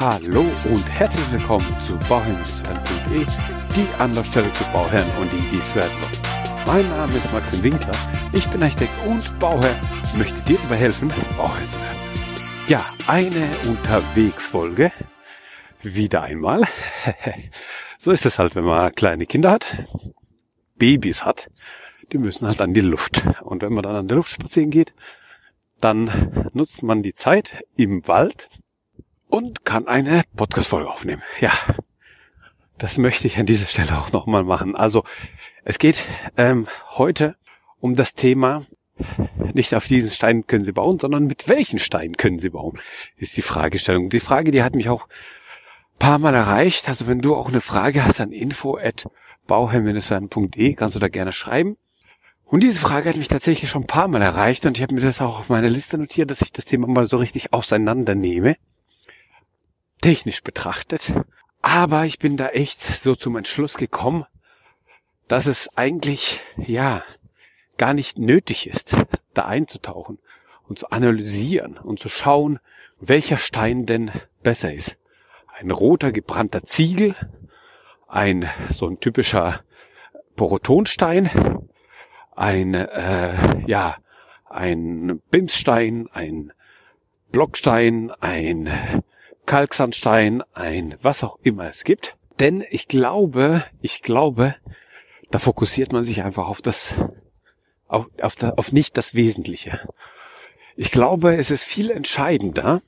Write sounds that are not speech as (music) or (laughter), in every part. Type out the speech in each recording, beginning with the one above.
Hallo und herzlich willkommen zu Bauherrn-werden.de, die Anlaufstelle für Bauherren und die, die es werden wollen. Mein Name ist Maxim Winkler, ich bin Architekt und Bauherr, möchte dir dabei helfen, Bauherr zu werden. Ja, eine Unterwegsfolge, wieder einmal. (laughs) so ist es halt, wenn man kleine Kinder hat, Babys hat, die müssen halt an die Luft. Und wenn man dann an der Luft spazieren geht, dann nutzt man die Zeit im Wald, und kann eine Podcast-Folge aufnehmen. Ja, das möchte ich an dieser Stelle auch nochmal machen. Also es geht ähm, heute um das Thema, nicht auf diesen Stein können Sie bauen, sondern mit welchen Steinen können Sie bauen, ist die Fragestellung. Die Frage, die hat mich auch paar Mal erreicht. Also wenn du auch eine Frage hast an info at bauherr-werden.de, kannst du da gerne schreiben. Und diese Frage hat mich tatsächlich schon ein paar Mal erreicht und ich habe mir das auch auf meine Liste notiert, dass ich das Thema mal so richtig auseinandernehme technisch betrachtet. Aber ich bin da echt so zum Entschluss gekommen, dass es eigentlich, ja, gar nicht nötig ist, da einzutauchen und zu analysieren und zu schauen, welcher Stein denn besser ist. Ein roter gebrannter Ziegel, ein so ein typischer Porotonstein, ein äh, ja ein Bimsstein, ein Blockstein, ein Kalksandstein, ein was auch immer es gibt. Denn ich glaube, ich glaube, da fokussiert man sich einfach auf das, auf, auf, da, auf nicht das Wesentliche. Ich glaube, es ist viel entscheidender,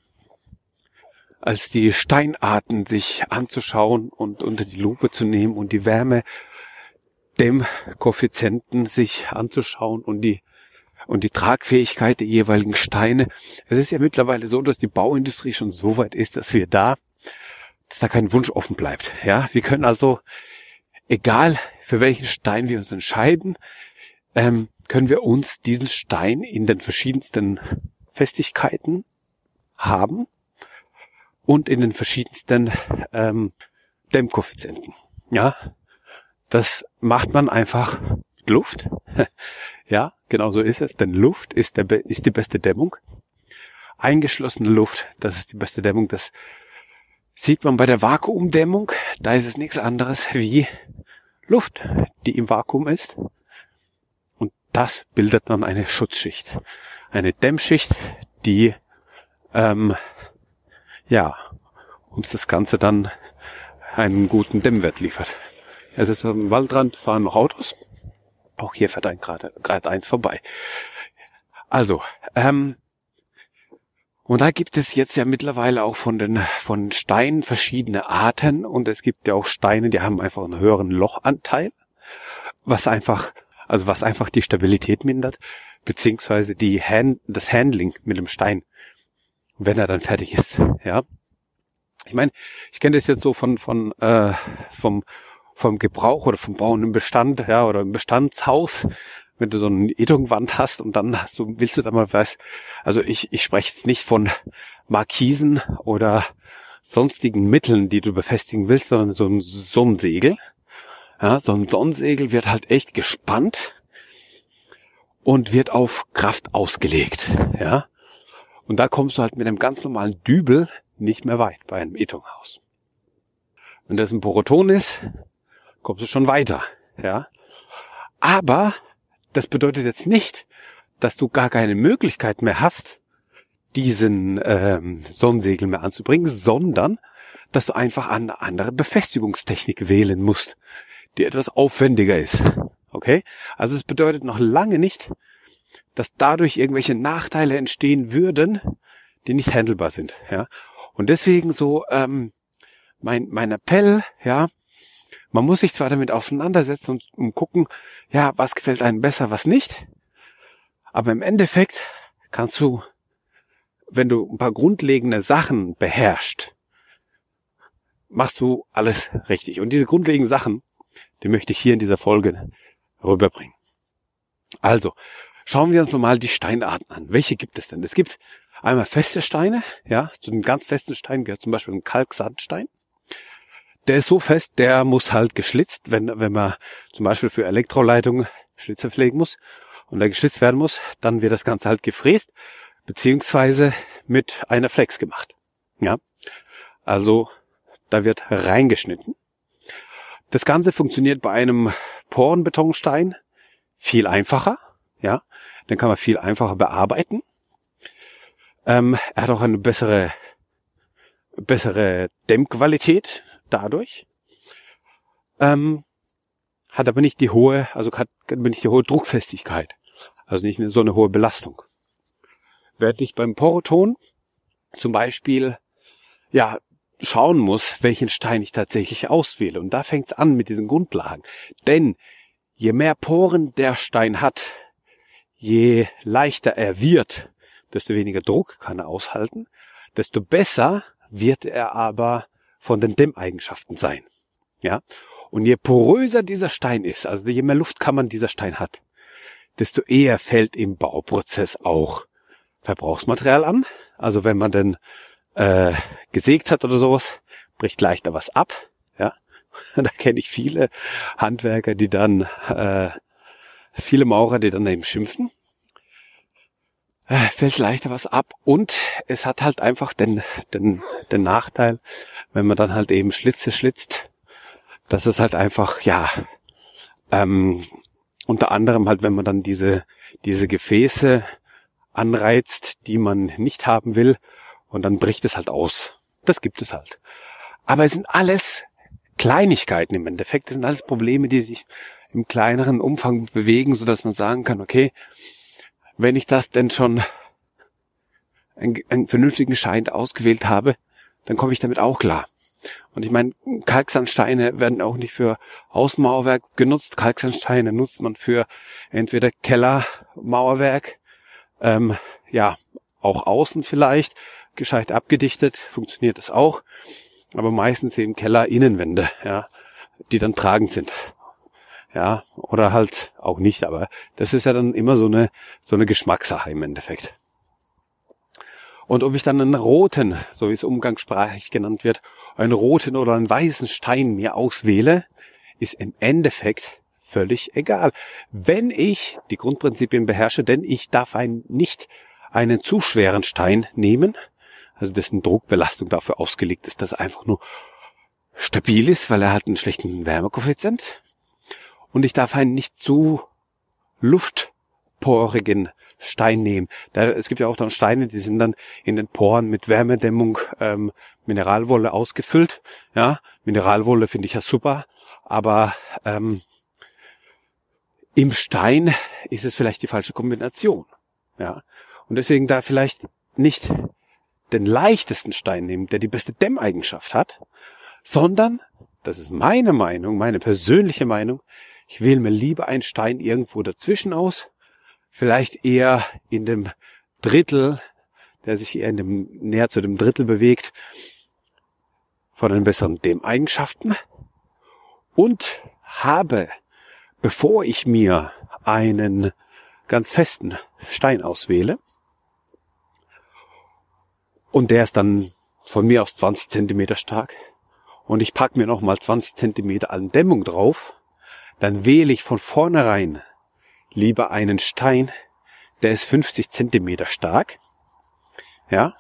als die Steinarten sich anzuschauen und unter die Lupe zu nehmen und die Wärme dem Koeffizienten sich anzuschauen und die und die Tragfähigkeit der jeweiligen Steine. Es ist ja mittlerweile so, dass die Bauindustrie schon so weit ist, dass wir da, dass da kein Wunsch offen bleibt. Ja, wir können also, egal für welchen Stein wir uns entscheiden, ähm, können wir uns diesen Stein in den verschiedensten Festigkeiten haben und in den verschiedensten ähm, Dämmkoeffizienten. Ja, das macht man einfach Luft. (laughs) ja, genau so ist es, denn Luft ist, der, ist die beste Dämmung. Eingeschlossene Luft, das ist die beste Dämmung. Das sieht man bei der Vakuumdämmung. Da ist es nichts anderes wie Luft, die im Vakuum ist. Und das bildet dann eine Schutzschicht. Eine Dämmschicht, die ähm, ja uns das Ganze dann einen guten Dämmwert liefert. Er sitzt am Waldrand, fahren noch Autos. Auch hier fährt ein gerade gerade eins vorbei. Also, ähm, und da gibt es jetzt ja mittlerweile auch von den von Steinen verschiedene Arten und es gibt ja auch Steine, die haben einfach einen höheren Lochanteil, was einfach also was einfach die Stabilität mindert, beziehungsweise die Hand, das Handling mit dem Stein, wenn er dann fertig ist. Ja, ich meine, ich kenne das jetzt so von von äh, vom vom Gebrauch oder vom Bauen im Bestand, ja, oder im Bestandshaus, wenn du so eine Edungwand hast und dann hast du, willst du da mal was, also ich, ich spreche jetzt nicht von Markisen oder sonstigen Mitteln, die du befestigen willst, sondern so ein Sonnensegel. Ja, so ein Sonnensegel wird halt echt gespannt und wird auf Kraft ausgelegt, ja. Und da kommst du halt mit einem ganz normalen Dübel nicht mehr weit bei einem Etunghaus. Wenn das ein Poroton ist, kommst du schon weiter, ja. Aber das bedeutet jetzt nicht, dass du gar keine Möglichkeit mehr hast, diesen ähm, Sonnensegel mehr anzubringen, sondern dass du einfach eine andere Befestigungstechnik wählen musst, die etwas aufwendiger ist. Okay? Also es bedeutet noch lange nicht, dass dadurch irgendwelche Nachteile entstehen würden, die nicht handelbar sind. Ja? Und deswegen so ähm, mein, mein Appell, ja, man muss sich zwar damit auseinandersetzen und, und gucken, ja, was gefällt einem besser, was nicht. Aber im Endeffekt kannst du, wenn du ein paar grundlegende Sachen beherrschst, machst du alles richtig. Und diese grundlegenden Sachen, die möchte ich hier in dieser Folge rüberbringen. Also, schauen wir uns nochmal die Steinarten an. Welche gibt es denn? Es gibt einmal feste Steine, ja, zu den ganz festen Steinen gehört zum Beispiel ein Kalksandstein der ist so fest, der muss halt geschlitzt, wenn, wenn man zum Beispiel für Elektroleitungen Schlitze pflegen muss und da geschlitzt werden muss, dann wird das Ganze halt gefräst, beziehungsweise mit einer Flex gemacht. Ja. Also da wird reingeschnitten. Das Ganze funktioniert bei einem Porenbetonstein viel einfacher. Ja, den kann man viel einfacher bearbeiten. Ähm, er hat auch eine bessere, bessere Dämmqualität dadurch. Ähm, hat aber nicht die hohe, also hat nicht die hohe Druckfestigkeit. Also nicht so eine hohe Belastung. Während ich beim Poroton zum Beispiel, ja, schauen muss, welchen Stein ich tatsächlich auswähle. Und da fängt es an mit diesen Grundlagen. Denn je mehr Poren der Stein hat, je leichter er wird, desto weniger Druck kann er aushalten, desto besser wird er aber von den Dämmeigenschaften sein. Ja? Und je poröser dieser Stein ist, also je mehr Luftkammern dieser Stein hat, desto eher fällt im Bauprozess auch Verbrauchsmaterial an. Also wenn man denn äh, gesägt hat oder sowas, bricht leichter was ab. Ja, (laughs) da kenne ich viele Handwerker, die dann äh, viele Maurer, die dann eben schimpfen. Äh, fällt leichter was ab und es hat halt einfach den, den, den Nachteil, wenn man dann halt eben Schlitze schlitzt, dass es halt einfach, ja, ähm, unter anderem halt, wenn man dann diese, diese Gefäße anreizt, die man nicht haben will, und dann bricht es halt aus. Das gibt es halt. Aber es sind alles Kleinigkeiten im Endeffekt. Das sind alles Probleme, die sich im kleineren Umfang bewegen, so dass man sagen kann, okay, wenn ich das denn schon einen, einen vernünftigen Schein ausgewählt habe, dann komme ich damit auch klar. Und ich meine, Kalksandsteine werden auch nicht für Außenmauerwerk genutzt. Kalksandsteine nutzt man für entweder Kellermauerwerk, ähm, ja, auch außen vielleicht, gescheit abgedichtet, funktioniert es auch. Aber meistens eben Keller Innenwände, ja, die dann tragend sind. Ja, oder halt auch nicht, aber das ist ja dann immer so eine, so eine Geschmackssache im Endeffekt. Und ob ich dann einen roten, so wie es umgangssprachlich genannt wird, einen roten oder einen weißen Stein mir auswähle, ist im Endeffekt völlig egal. Wenn ich die Grundprinzipien beherrsche, denn ich darf einen, nicht einen zu schweren Stein nehmen, also dessen Druckbelastung dafür ausgelegt ist, dass er einfach nur stabil ist, weil er hat einen schlechten Wärmekoeffizient. Und ich darf einen nicht zu luftporigen Stein nehmen. Da, es gibt ja auch dann Steine, die sind dann in den Poren mit Wärmedämmung, ähm, Mineralwolle ausgefüllt. Ja, Mineralwolle finde ich ja super, aber ähm, im Stein ist es vielleicht die falsche Kombination. Ja, und deswegen da vielleicht nicht den leichtesten Stein nehmen, der die beste Dämmeigenschaft hat, sondern, das ist meine Meinung, meine persönliche Meinung, ich wähle mir lieber einen Stein irgendwo dazwischen aus, vielleicht eher in dem Drittel, der sich eher in dem, näher zu dem Drittel bewegt, von den besseren Dämmeigenschaften und habe, bevor ich mir einen ganz festen Stein auswähle, und der ist dann von mir aus 20 Zentimeter stark. Und ich pack mir nochmal 20 Zentimeter an Dämmung drauf. Dann wähle ich von vornherein lieber einen Stein, der ist 50 Zentimeter stark. Ja.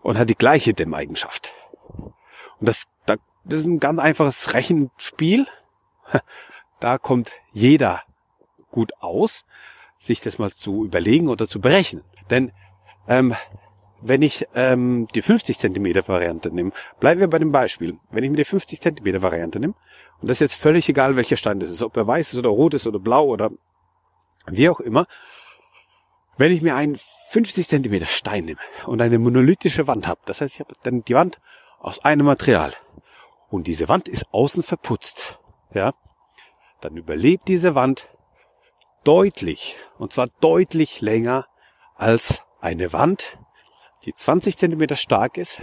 Und hat die gleiche Dämmeigenschaft. Und das, das ist ein ganz einfaches Rechenspiel. (laughs) Da kommt jeder gut aus, sich das mal zu überlegen oder zu berechnen. Denn ähm, wenn ich ähm, die 50 Zentimeter Variante nehme, bleiben wir bei dem Beispiel. Wenn ich mir die 50 Zentimeter Variante nehme, und das ist jetzt völlig egal, welcher Stein das ist, ob er weiß ist oder rot ist oder blau oder wie auch immer, wenn ich mir einen 50 Zentimeter Stein nehme und eine monolithische Wand habe, das heißt, ich habe dann die Wand aus einem Material und diese Wand ist außen verputzt, ja, dann überlebt diese Wand deutlich, und zwar deutlich länger als eine Wand, die 20 Zentimeter stark ist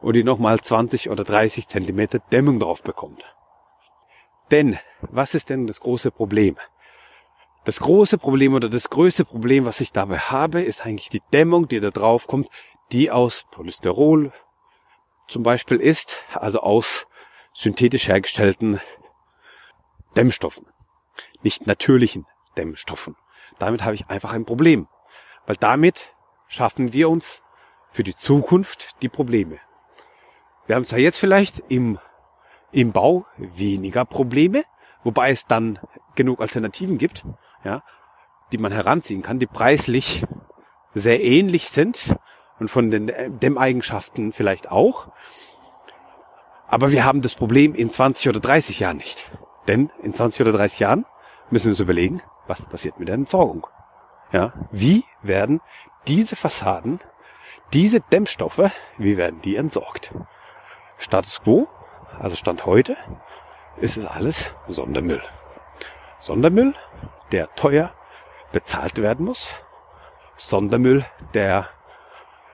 und die nochmal 20 oder 30 Zentimeter Dämmung drauf bekommt. Denn, was ist denn das große Problem? Das große Problem oder das größte Problem, was ich dabei habe, ist eigentlich die Dämmung, die da drauf kommt, die aus Polysterol zum Beispiel ist, also aus synthetisch hergestellten Dämmstoffen, nicht natürlichen Dämmstoffen. Damit habe ich einfach ein Problem, weil damit schaffen wir uns für die Zukunft die Probleme. Wir haben zwar jetzt vielleicht im, im Bau weniger Probleme, wobei es dann genug Alternativen gibt, ja, die man heranziehen kann, die preislich sehr ähnlich sind und von den Dämmeigenschaften vielleicht auch. Aber wir haben das Problem in 20 oder 30 Jahren nicht. Denn in 20 oder 30 Jahren müssen wir uns überlegen, was passiert mit der Entsorgung. Ja, wie werden diese Fassaden, diese Dämmstoffe, wie werden die entsorgt? Status quo, also Stand heute, ist es alles Sondermüll. Sondermüll, der teuer bezahlt werden muss. Sondermüll, der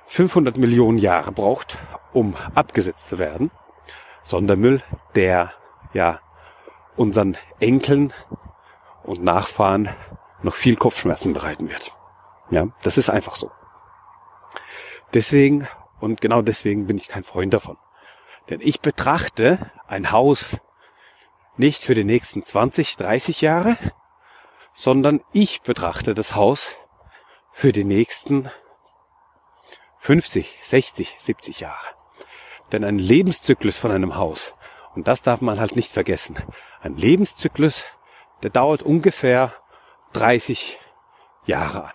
500 Millionen Jahre braucht, um abgesetzt zu werden. Sondermüll, der ja unseren Enkeln und Nachfahren noch viel Kopfschmerzen bereiten wird. Ja, das ist einfach so. Deswegen und genau deswegen bin ich kein Freund davon. Denn ich betrachte ein Haus nicht für die nächsten 20, 30 Jahre, sondern ich betrachte das Haus für die nächsten 50, 60, 70 Jahre. Denn ein Lebenszyklus von einem Haus, und das darf man halt nicht vergessen, ein Lebenszyklus, der dauert ungefähr 30 Jahre an.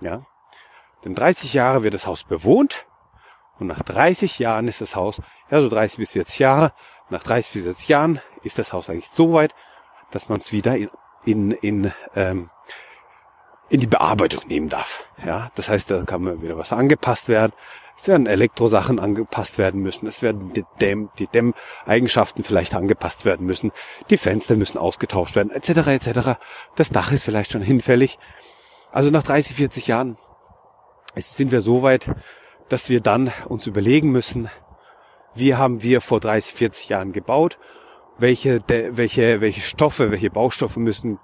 Ja? Denn 30 Jahre wird das Haus bewohnt und nach 30 Jahren ist das Haus, ja so 30 bis 40 Jahre, nach 30 bis 40 Jahren ist das Haus eigentlich so weit, dass man es wieder in, in, in, ähm, in die Bearbeitung nehmen darf. Ja, das heißt, da kann man wieder was angepasst werden. Es werden Elektrosachen angepasst werden müssen. Es werden die, Dämm, die Dämmeigenschaften vielleicht angepasst werden müssen. Die Fenster müssen ausgetauscht werden, etc. etc. Das Dach ist vielleicht schon hinfällig. Also nach 30, 40 Jahren sind wir so weit, dass wir dann uns überlegen müssen, wie haben wir vor 30, 40 Jahren gebaut, welche, welche, welche Stoffe, welche Baustoffe müssen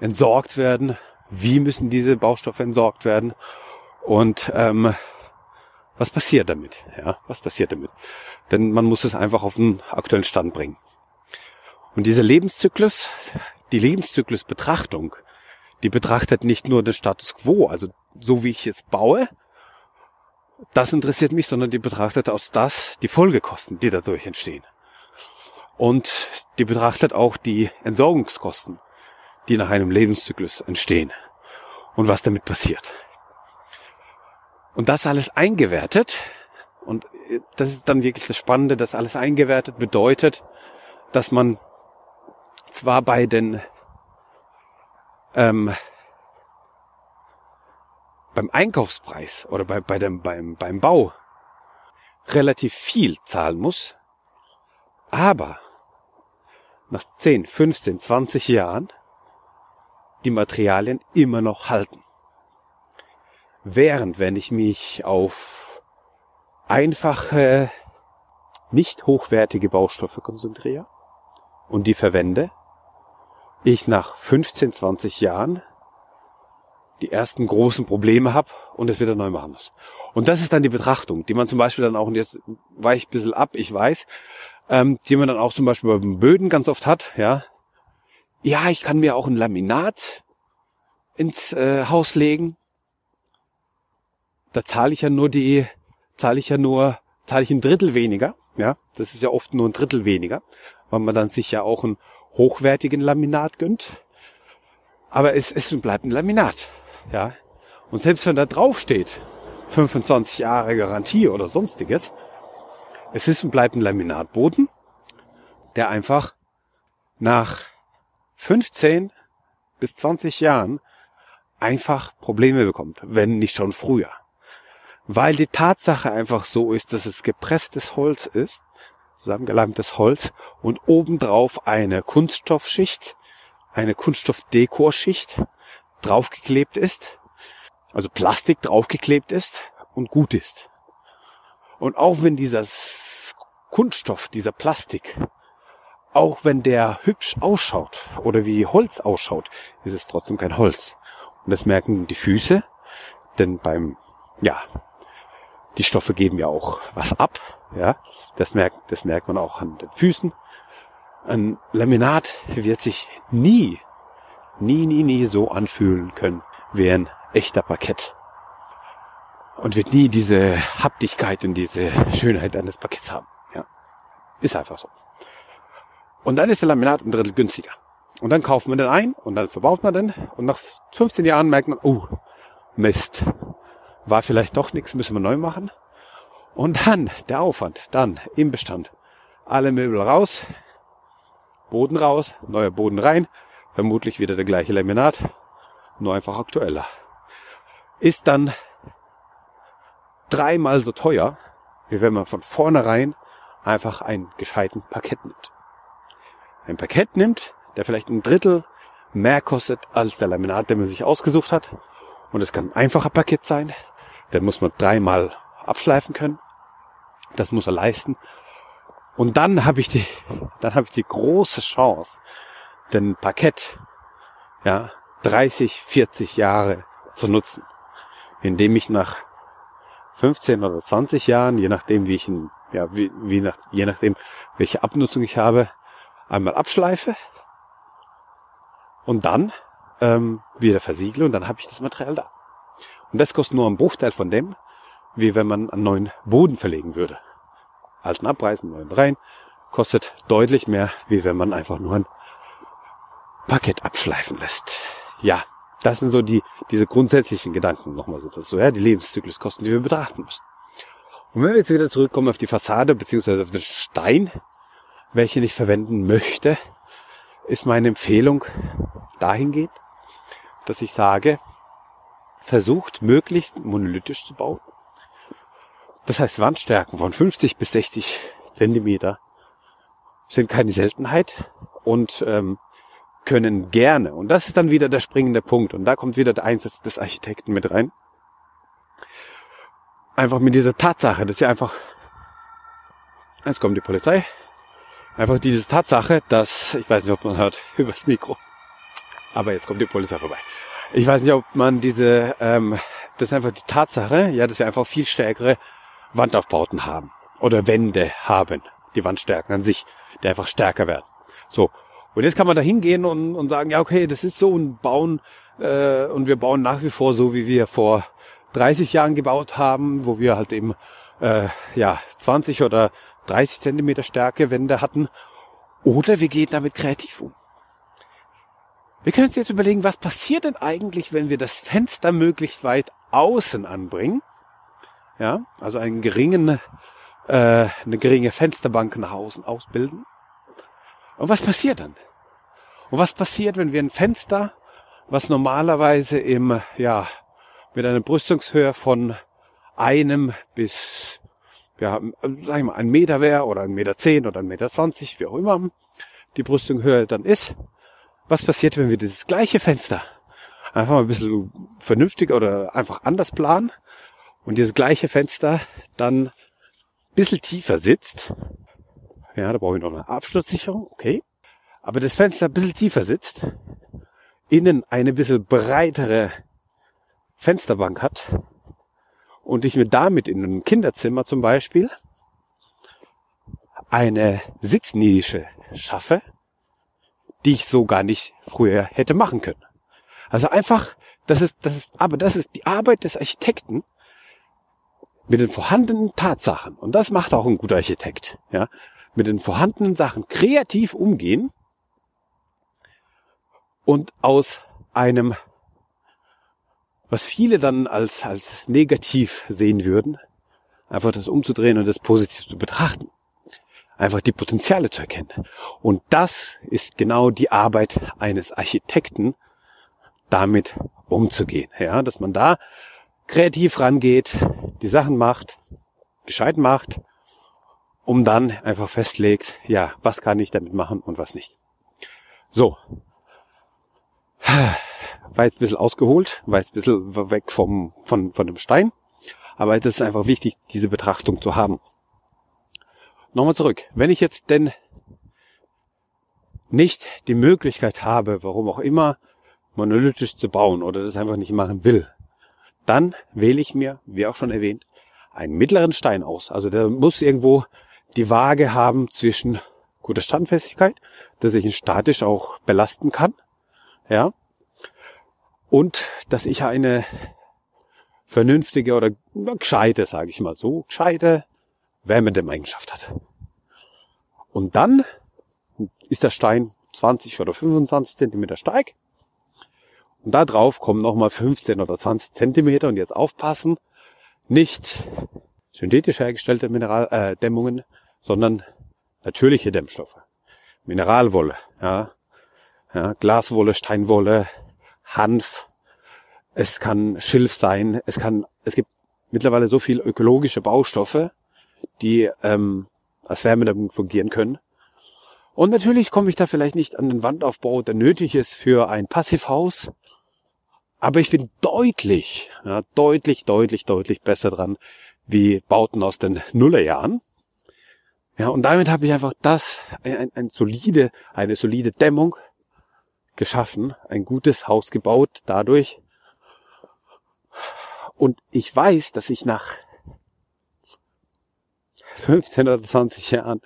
entsorgt werden, wie müssen diese Baustoffe entsorgt werden und ähm, was passiert damit? Ja, was passiert damit? Denn man muss es einfach auf den aktuellen Stand bringen. Und dieser Lebenszyklus, die Lebenszyklusbetrachtung, die betrachtet nicht nur den Status quo, also so wie ich es baue, das interessiert mich, sondern die betrachtet aus das die Folgekosten, die dadurch entstehen. Und die betrachtet auch die Entsorgungskosten, die nach einem Lebenszyklus entstehen und was damit passiert. Und das alles eingewertet, und das ist dann wirklich das Spannende, das alles eingewertet bedeutet, dass man zwar bei den ähm, beim Einkaufspreis oder bei, bei dem, beim, beim Bau relativ viel zahlen muss, aber nach 10, 15, 20 Jahren die Materialien immer noch halten. Während wenn ich mich auf einfache, nicht hochwertige Baustoffe konzentriere und die verwende, ich nach 15, 20 Jahren die ersten großen Probleme habe und es wieder neu machen muss. Und das ist dann die Betrachtung, die man zum Beispiel dann auch, und jetzt weiche ich ein bisschen ab, ich weiß, ähm, die man dann auch zum Beispiel beim Böden ganz oft hat, ja. Ja, ich kann mir auch ein Laminat ins äh, Haus legen. Da zahle ich ja nur die, zahle ich ja nur, zahle ich ein Drittel weniger, ja. Das ist ja oft nur ein Drittel weniger, weil man dann sich ja auch einen hochwertigen Laminat gönnt. Aber es, es bleibt ein Laminat. Ja. Und selbst wenn da drauf steht, 25 Jahre Garantie oder sonstiges, es ist und bleibt ein Laminatboden, der einfach nach 15 bis 20 Jahren einfach Probleme bekommt, wenn nicht schon früher. Weil die Tatsache einfach so ist, dass es gepresstes Holz ist, zusammengeleimmtes Holz und obendrauf eine Kunststoffschicht, eine Kunststoffdekorschicht draufgeklebt ist, also Plastik draufgeklebt ist und gut ist. Und auch wenn dieser Kunststoff, dieser Plastik, auch wenn der hübsch ausschaut oder wie Holz ausschaut, ist es trotzdem kein Holz. Und das merken die Füße, denn beim, ja, die Stoffe geben ja auch was ab, ja, das merkt, das merkt man auch an den Füßen. Ein Laminat wird sich nie nie, nie, nie so anfühlen können wie ein echter Parkett. Und wird nie diese Haptigkeit und diese Schönheit eines Parketts haben. Ja. Ist einfach so. Und dann ist der Laminat ein Drittel günstiger. Und dann kauft man den ein und dann verbaut man den und nach 15 Jahren merkt man, oh, Mist, war vielleicht doch nichts, müssen wir neu machen. Und dann der Aufwand, dann im Bestand, alle Möbel raus, Boden raus, neuer Boden rein, vermutlich wieder der gleiche Laminat, nur einfach aktueller. Ist dann dreimal so teuer, wie wenn man von vornherein einfach einen gescheiten Parkett nimmt. Ein Parkett nimmt, der vielleicht ein Drittel mehr kostet als der Laminat, den man sich ausgesucht hat. Und es kann ein einfacher Parkett sein. Den muss man dreimal abschleifen können. Das muss er leisten. Und dann habe ich die, dann habe ich die große Chance, den Parkett, ja, 30, 40 Jahre zu nutzen, indem ich nach 15 oder 20 Jahren, je nachdem wie ich ihn, ja, wie, wie nach, je nachdem welche Abnutzung ich habe, einmal abschleife und dann ähm, wieder versiegle und dann habe ich das Material da. Und das kostet nur einen Bruchteil von dem, wie wenn man einen neuen Boden verlegen würde. Alten abreißen, neuen rein, kostet deutlich mehr, wie wenn man einfach nur ein Parkett abschleifen lässt. Ja, das sind so die, diese grundsätzlichen Gedanken nochmal so dazu, ja, die Lebenszykluskosten, die wir betrachten müssen. Und wenn wir jetzt wieder zurückkommen auf die Fassade, beziehungsweise auf den Stein, welchen ich verwenden möchte, ist meine Empfehlung dahingehend, dass ich sage, versucht möglichst monolithisch zu bauen. Das heißt, Wandstärken von 50 bis 60 Zentimeter sind keine Seltenheit und ähm, können gerne, und das ist dann wieder der springende Punkt, und da kommt wieder der Einsatz des Architekten mit rein, einfach mit dieser Tatsache, dass wir einfach, jetzt kommt die Polizei, einfach diese Tatsache, dass, ich weiß nicht, ob man hört, (laughs) übers Mikro, aber jetzt kommt die Polizei vorbei. Ich weiß nicht, ob man diese, ähm, das ist einfach die Tatsache, ja, dass wir einfach viel stärkere Wandaufbauten haben oder Wände haben, die Wandstärken an sich, die einfach stärker werden. So. Und jetzt kann man da hingehen und, und sagen, ja, okay, das ist so und bauen, äh, und wir bauen nach wie vor so, wie wir vor 30 Jahren gebaut haben, wo wir halt eben, äh, ja, 20 oder 30 Zentimeter Stärke Wände hatten. Oder wir gehen damit kreativ um. Wir können uns jetzt überlegen, was passiert denn eigentlich, wenn wir das Fenster möglichst weit außen anbringen? Ja, also einen geringen, äh, eine geringe Fensterbank nach außen ausbilden. Und was passiert dann? Und was passiert, wenn wir ein Fenster, was normalerweise im, ja, mit einer Brüstungshöhe von einem bis, ja, sag ich mal, ein Meter wäre oder ein Meter zehn oder ein Meter zwanzig, wie auch immer die Brüstungshöhe dann ist, was passiert, wenn wir dieses gleiche Fenster einfach mal ein bisschen vernünftig oder einfach anders planen und dieses gleiche Fenster dann ein bisschen tiefer sitzt. Ja, da brauche ich noch eine Absturzsicherung, okay. Aber das Fenster ein bisschen tiefer sitzt, innen eine bisschen breitere Fensterbank hat und ich mir damit in einem Kinderzimmer zum Beispiel eine Sitznische schaffe, die ich so gar nicht früher hätte machen können. Also einfach, das ist, das ist, aber das ist die Arbeit des Architekten mit den vorhandenen Tatsachen. Und das macht auch ein guter Architekt, ja. Mit den vorhandenen Sachen kreativ umgehen und aus einem, was viele dann als, als negativ sehen würden, einfach das umzudrehen und das positiv zu betrachten einfach die Potenziale zu erkennen. Und das ist genau die Arbeit eines Architekten, damit umzugehen. Ja, dass man da kreativ rangeht, die Sachen macht, gescheit macht, um dann einfach festlegt, ja, was kann ich damit machen und was nicht. So. War jetzt ein bisschen ausgeholt, war jetzt ein bisschen weg vom, von, von dem Stein. Aber es ist einfach wichtig, diese Betrachtung zu haben. Nochmal zurück. Wenn ich jetzt denn nicht die Möglichkeit habe, warum auch immer, monolithisch zu bauen oder das einfach nicht machen will, dann wähle ich mir, wie auch schon erwähnt, einen mittleren Stein aus. Also der muss irgendwo die Waage haben zwischen guter Standfestigkeit, dass ich ihn statisch auch belasten kann, ja, und dass ich eine vernünftige oder gescheite, sage ich mal so, gescheite Wärmedämmeigenschaft hat. Und dann ist der Stein 20 oder 25 Zentimeter steig. Und da drauf kommen nochmal 15 oder 20 Zentimeter. Und jetzt aufpassen, nicht synthetisch hergestellte Mineraldämmungen, äh, sondern natürliche Dämmstoffe. Mineralwolle, ja, ja, Glaswolle, Steinwolle, Hanf. Es kann Schilf sein. Es kann, es gibt mittlerweile so viel ökologische Baustoffe, die ähm, als Wärmedämmung fungieren können. Und natürlich komme ich da vielleicht nicht an den Wandaufbau, der nötig ist für ein Passivhaus. Aber ich bin deutlich, ja, deutlich, deutlich, deutlich besser dran wie Bauten aus den Nullerjahren. Ja, und damit habe ich einfach das, ein, ein solide, eine solide Dämmung geschaffen, ein gutes Haus gebaut dadurch. Und ich weiß, dass ich nach 15 oder 20 Jahren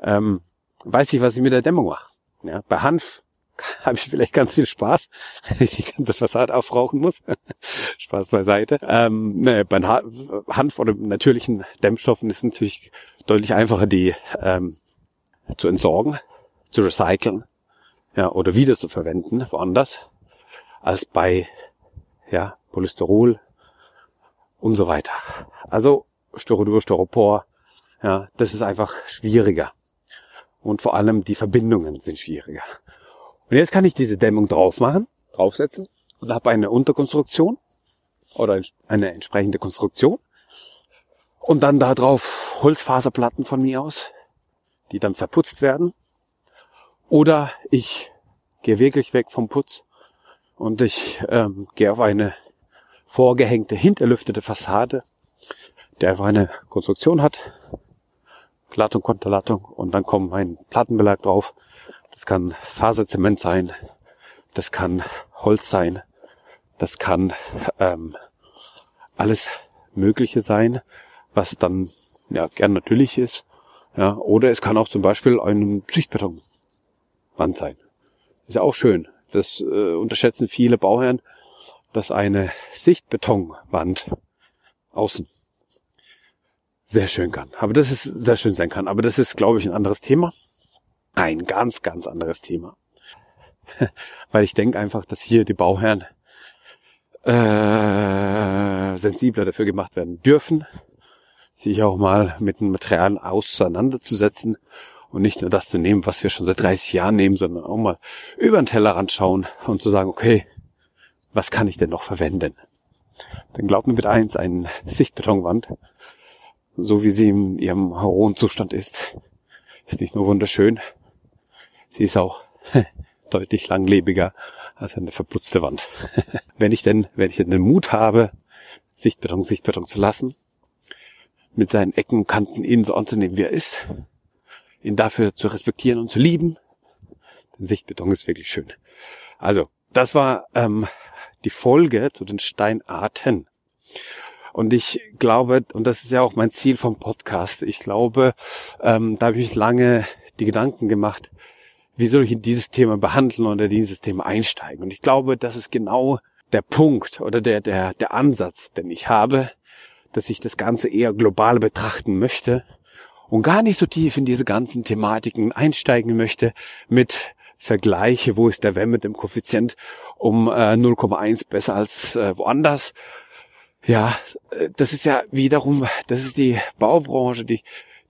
ähm, weiß ich, was ich mit der Dämmung mache. Ja, bei Hanf (laughs) habe ich vielleicht ganz viel Spaß, wenn ich die ganze Fassade aufrauchen muss. (laughs) Spaß beiseite. Ähm, ne, bei Hanf oder natürlichen Dämmstoffen ist es natürlich deutlich einfacher, die ähm, zu entsorgen, zu recyceln, ja, oder wieder zu verwenden, woanders, als bei, ja, Polysterol und so weiter. Also Styrodur, Styropor, ja, das ist einfach schwieriger. Und vor allem die Verbindungen sind schwieriger. Und jetzt kann ich diese Dämmung drauf machen, draufsetzen und habe eine Unterkonstruktion oder eine entsprechende Konstruktion. Und dann da drauf Holzfaserplatten von mir aus, die dann verputzt werden. Oder ich gehe wirklich weg vom Putz und ich ähm, gehe auf eine vorgehängte, hinterlüftete Fassade, der einfach eine Konstruktion hat, Glattung, Konterlattung und dann kommt mein Plattenbelag drauf. Das kann Faserzement sein, das kann Holz sein, das kann ähm, alles Mögliche sein, was dann ja gern natürlich ist. Ja, oder es kann auch zum Beispiel ein Sichtbetonwand sein. Ist ja auch schön. Das äh, unterschätzen viele Bauherren, dass eine Sichtbetonwand außen sehr schön kann. Aber das ist sehr schön sein kann. Aber das ist, glaube ich, ein anderes Thema. Ein ganz, ganz anderes Thema. (laughs) Weil ich denke einfach, dass hier die Bauherren äh, sensibler dafür gemacht werden dürfen, sich auch mal mit den Materialien auseinanderzusetzen und nicht nur das zu nehmen, was wir schon seit 30 Jahren nehmen, sondern auch mal über den Tellerrand schauen und zu sagen, okay, was kann ich denn noch verwenden? Dann glaubt mir bitte eins, eine Sichtbetonwand so wie sie in ihrem hohen Zustand ist, ist nicht nur wunderschön, sie ist auch (laughs) deutlich langlebiger als eine verputzte Wand. (laughs) wenn ich denn, wenn ich denn den Mut habe, Sichtbeton, Sichtbeton zu lassen, mit seinen Ecken und Kanten ihn so anzunehmen, wie er ist, ihn dafür zu respektieren und zu lieben, denn Sichtbeton ist wirklich schön. Also, das war ähm, die Folge zu den Steinarten. Und ich glaube, und das ist ja auch mein Ziel vom Podcast, ich glaube, ähm, da habe ich lange die Gedanken gemacht, wie soll ich in dieses Thema behandeln oder dieses Thema einsteigen. Und ich glaube, das ist genau der Punkt oder der, der, der Ansatz, den ich habe, dass ich das Ganze eher global betrachten möchte und gar nicht so tief in diese ganzen Thematiken einsteigen möchte mit Vergleiche, wo ist der WEM mit dem Koeffizient um äh, 0,1 besser als äh, woanders, ja, äh, das ist ja wiederum, das ist die Baubranche, die,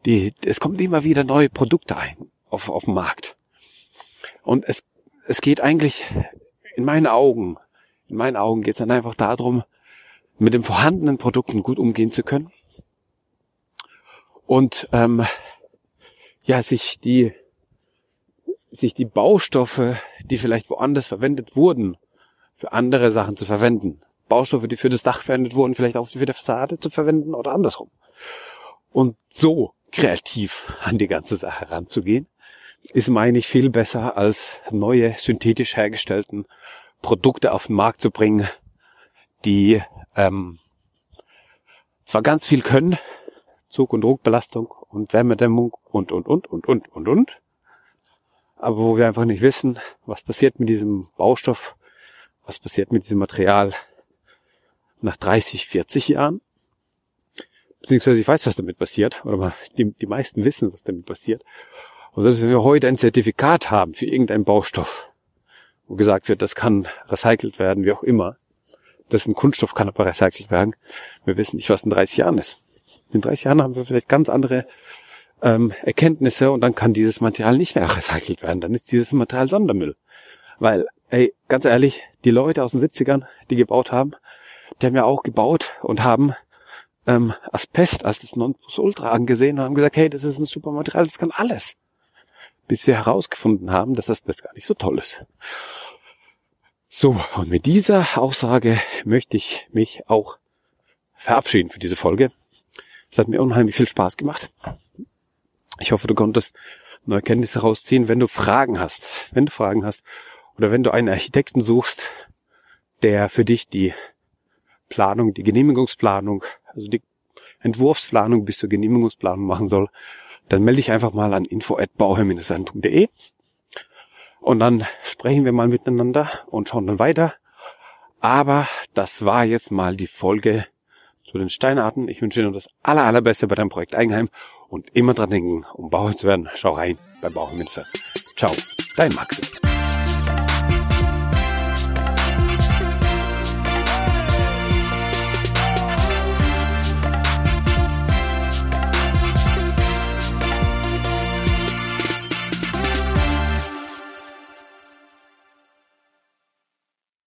die, es kommt immer wieder neue Produkte ein auf, auf den Markt. Und es, es geht eigentlich in meinen Augen, in meinen Augen geht es dann einfach darum, mit den vorhandenen Produkten gut umgehen zu können. Und ähm, ja, sich die, sich die Baustoffe, die vielleicht woanders verwendet wurden, für andere Sachen zu verwenden. Baustoffe, die für das Dach verwendet wurden, vielleicht auch für die Fassade zu verwenden oder andersrum. Und so kreativ an die ganze Sache ranzugehen, ist, meine ich, viel besser als neue synthetisch hergestellten Produkte auf den Markt zu bringen, die ähm, zwar ganz viel können, Zug- und Druckbelastung und Wärmedämmung und, und, und, und, und, und, und, aber wo wir einfach nicht wissen, was passiert mit diesem Baustoff, was passiert mit diesem Material, nach 30, 40 Jahren. Beziehungsweise ich weiß, was damit passiert, oder die, die meisten wissen, was damit passiert. Und selbst wenn wir heute ein Zertifikat haben für irgendeinen Baustoff, wo gesagt wird, das kann recycelt werden, wie auch immer, das ist ein Kunststoff, kann aber recycelt werden, wir wissen nicht, was in 30 Jahren ist. In 30 Jahren haben wir vielleicht ganz andere ähm, Erkenntnisse und dann kann dieses Material nicht mehr recycelt werden. Dann ist dieses Material Sondermüll. Weil, ey, ganz ehrlich, die Leute aus den 70ern, die gebaut haben, die haben ja auch gebaut und haben ähm, Asbest als das Nonplusultra angesehen und haben gesagt, hey, das ist ein super Material, das kann alles. Bis wir herausgefunden haben, dass Asbest gar nicht so toll ist. So, und mit dieser Aussage möchte ich mich auch verabschieden für diese Folge. Es hat mir unheimlich viel Spaß gemacht. Ich hoffe, du konntest neue Kenntnisse rausziehen. Wenn du Fragen hast, wenn du Fragen hast oder wenn du einen Architekten suchst, der für dich die Planung, die Genehmigungsplanung, also die Entwurfsplanung bis zur Genehmigungsplanung machen soll, dann melde dich einfach mal an info@bauherr-werden.de und dann sprechen wir mal miteinander und schauen dann weiter. Aber das war jetzt mal die Folge zu den Steinarten. Ich wünsche dir nur das aller, allerbeste bei deinem Projekt Eigenheim und immer dran denken, um Bauherr zu werden, schau rein bei Bauherr Ciao, dein Maxi.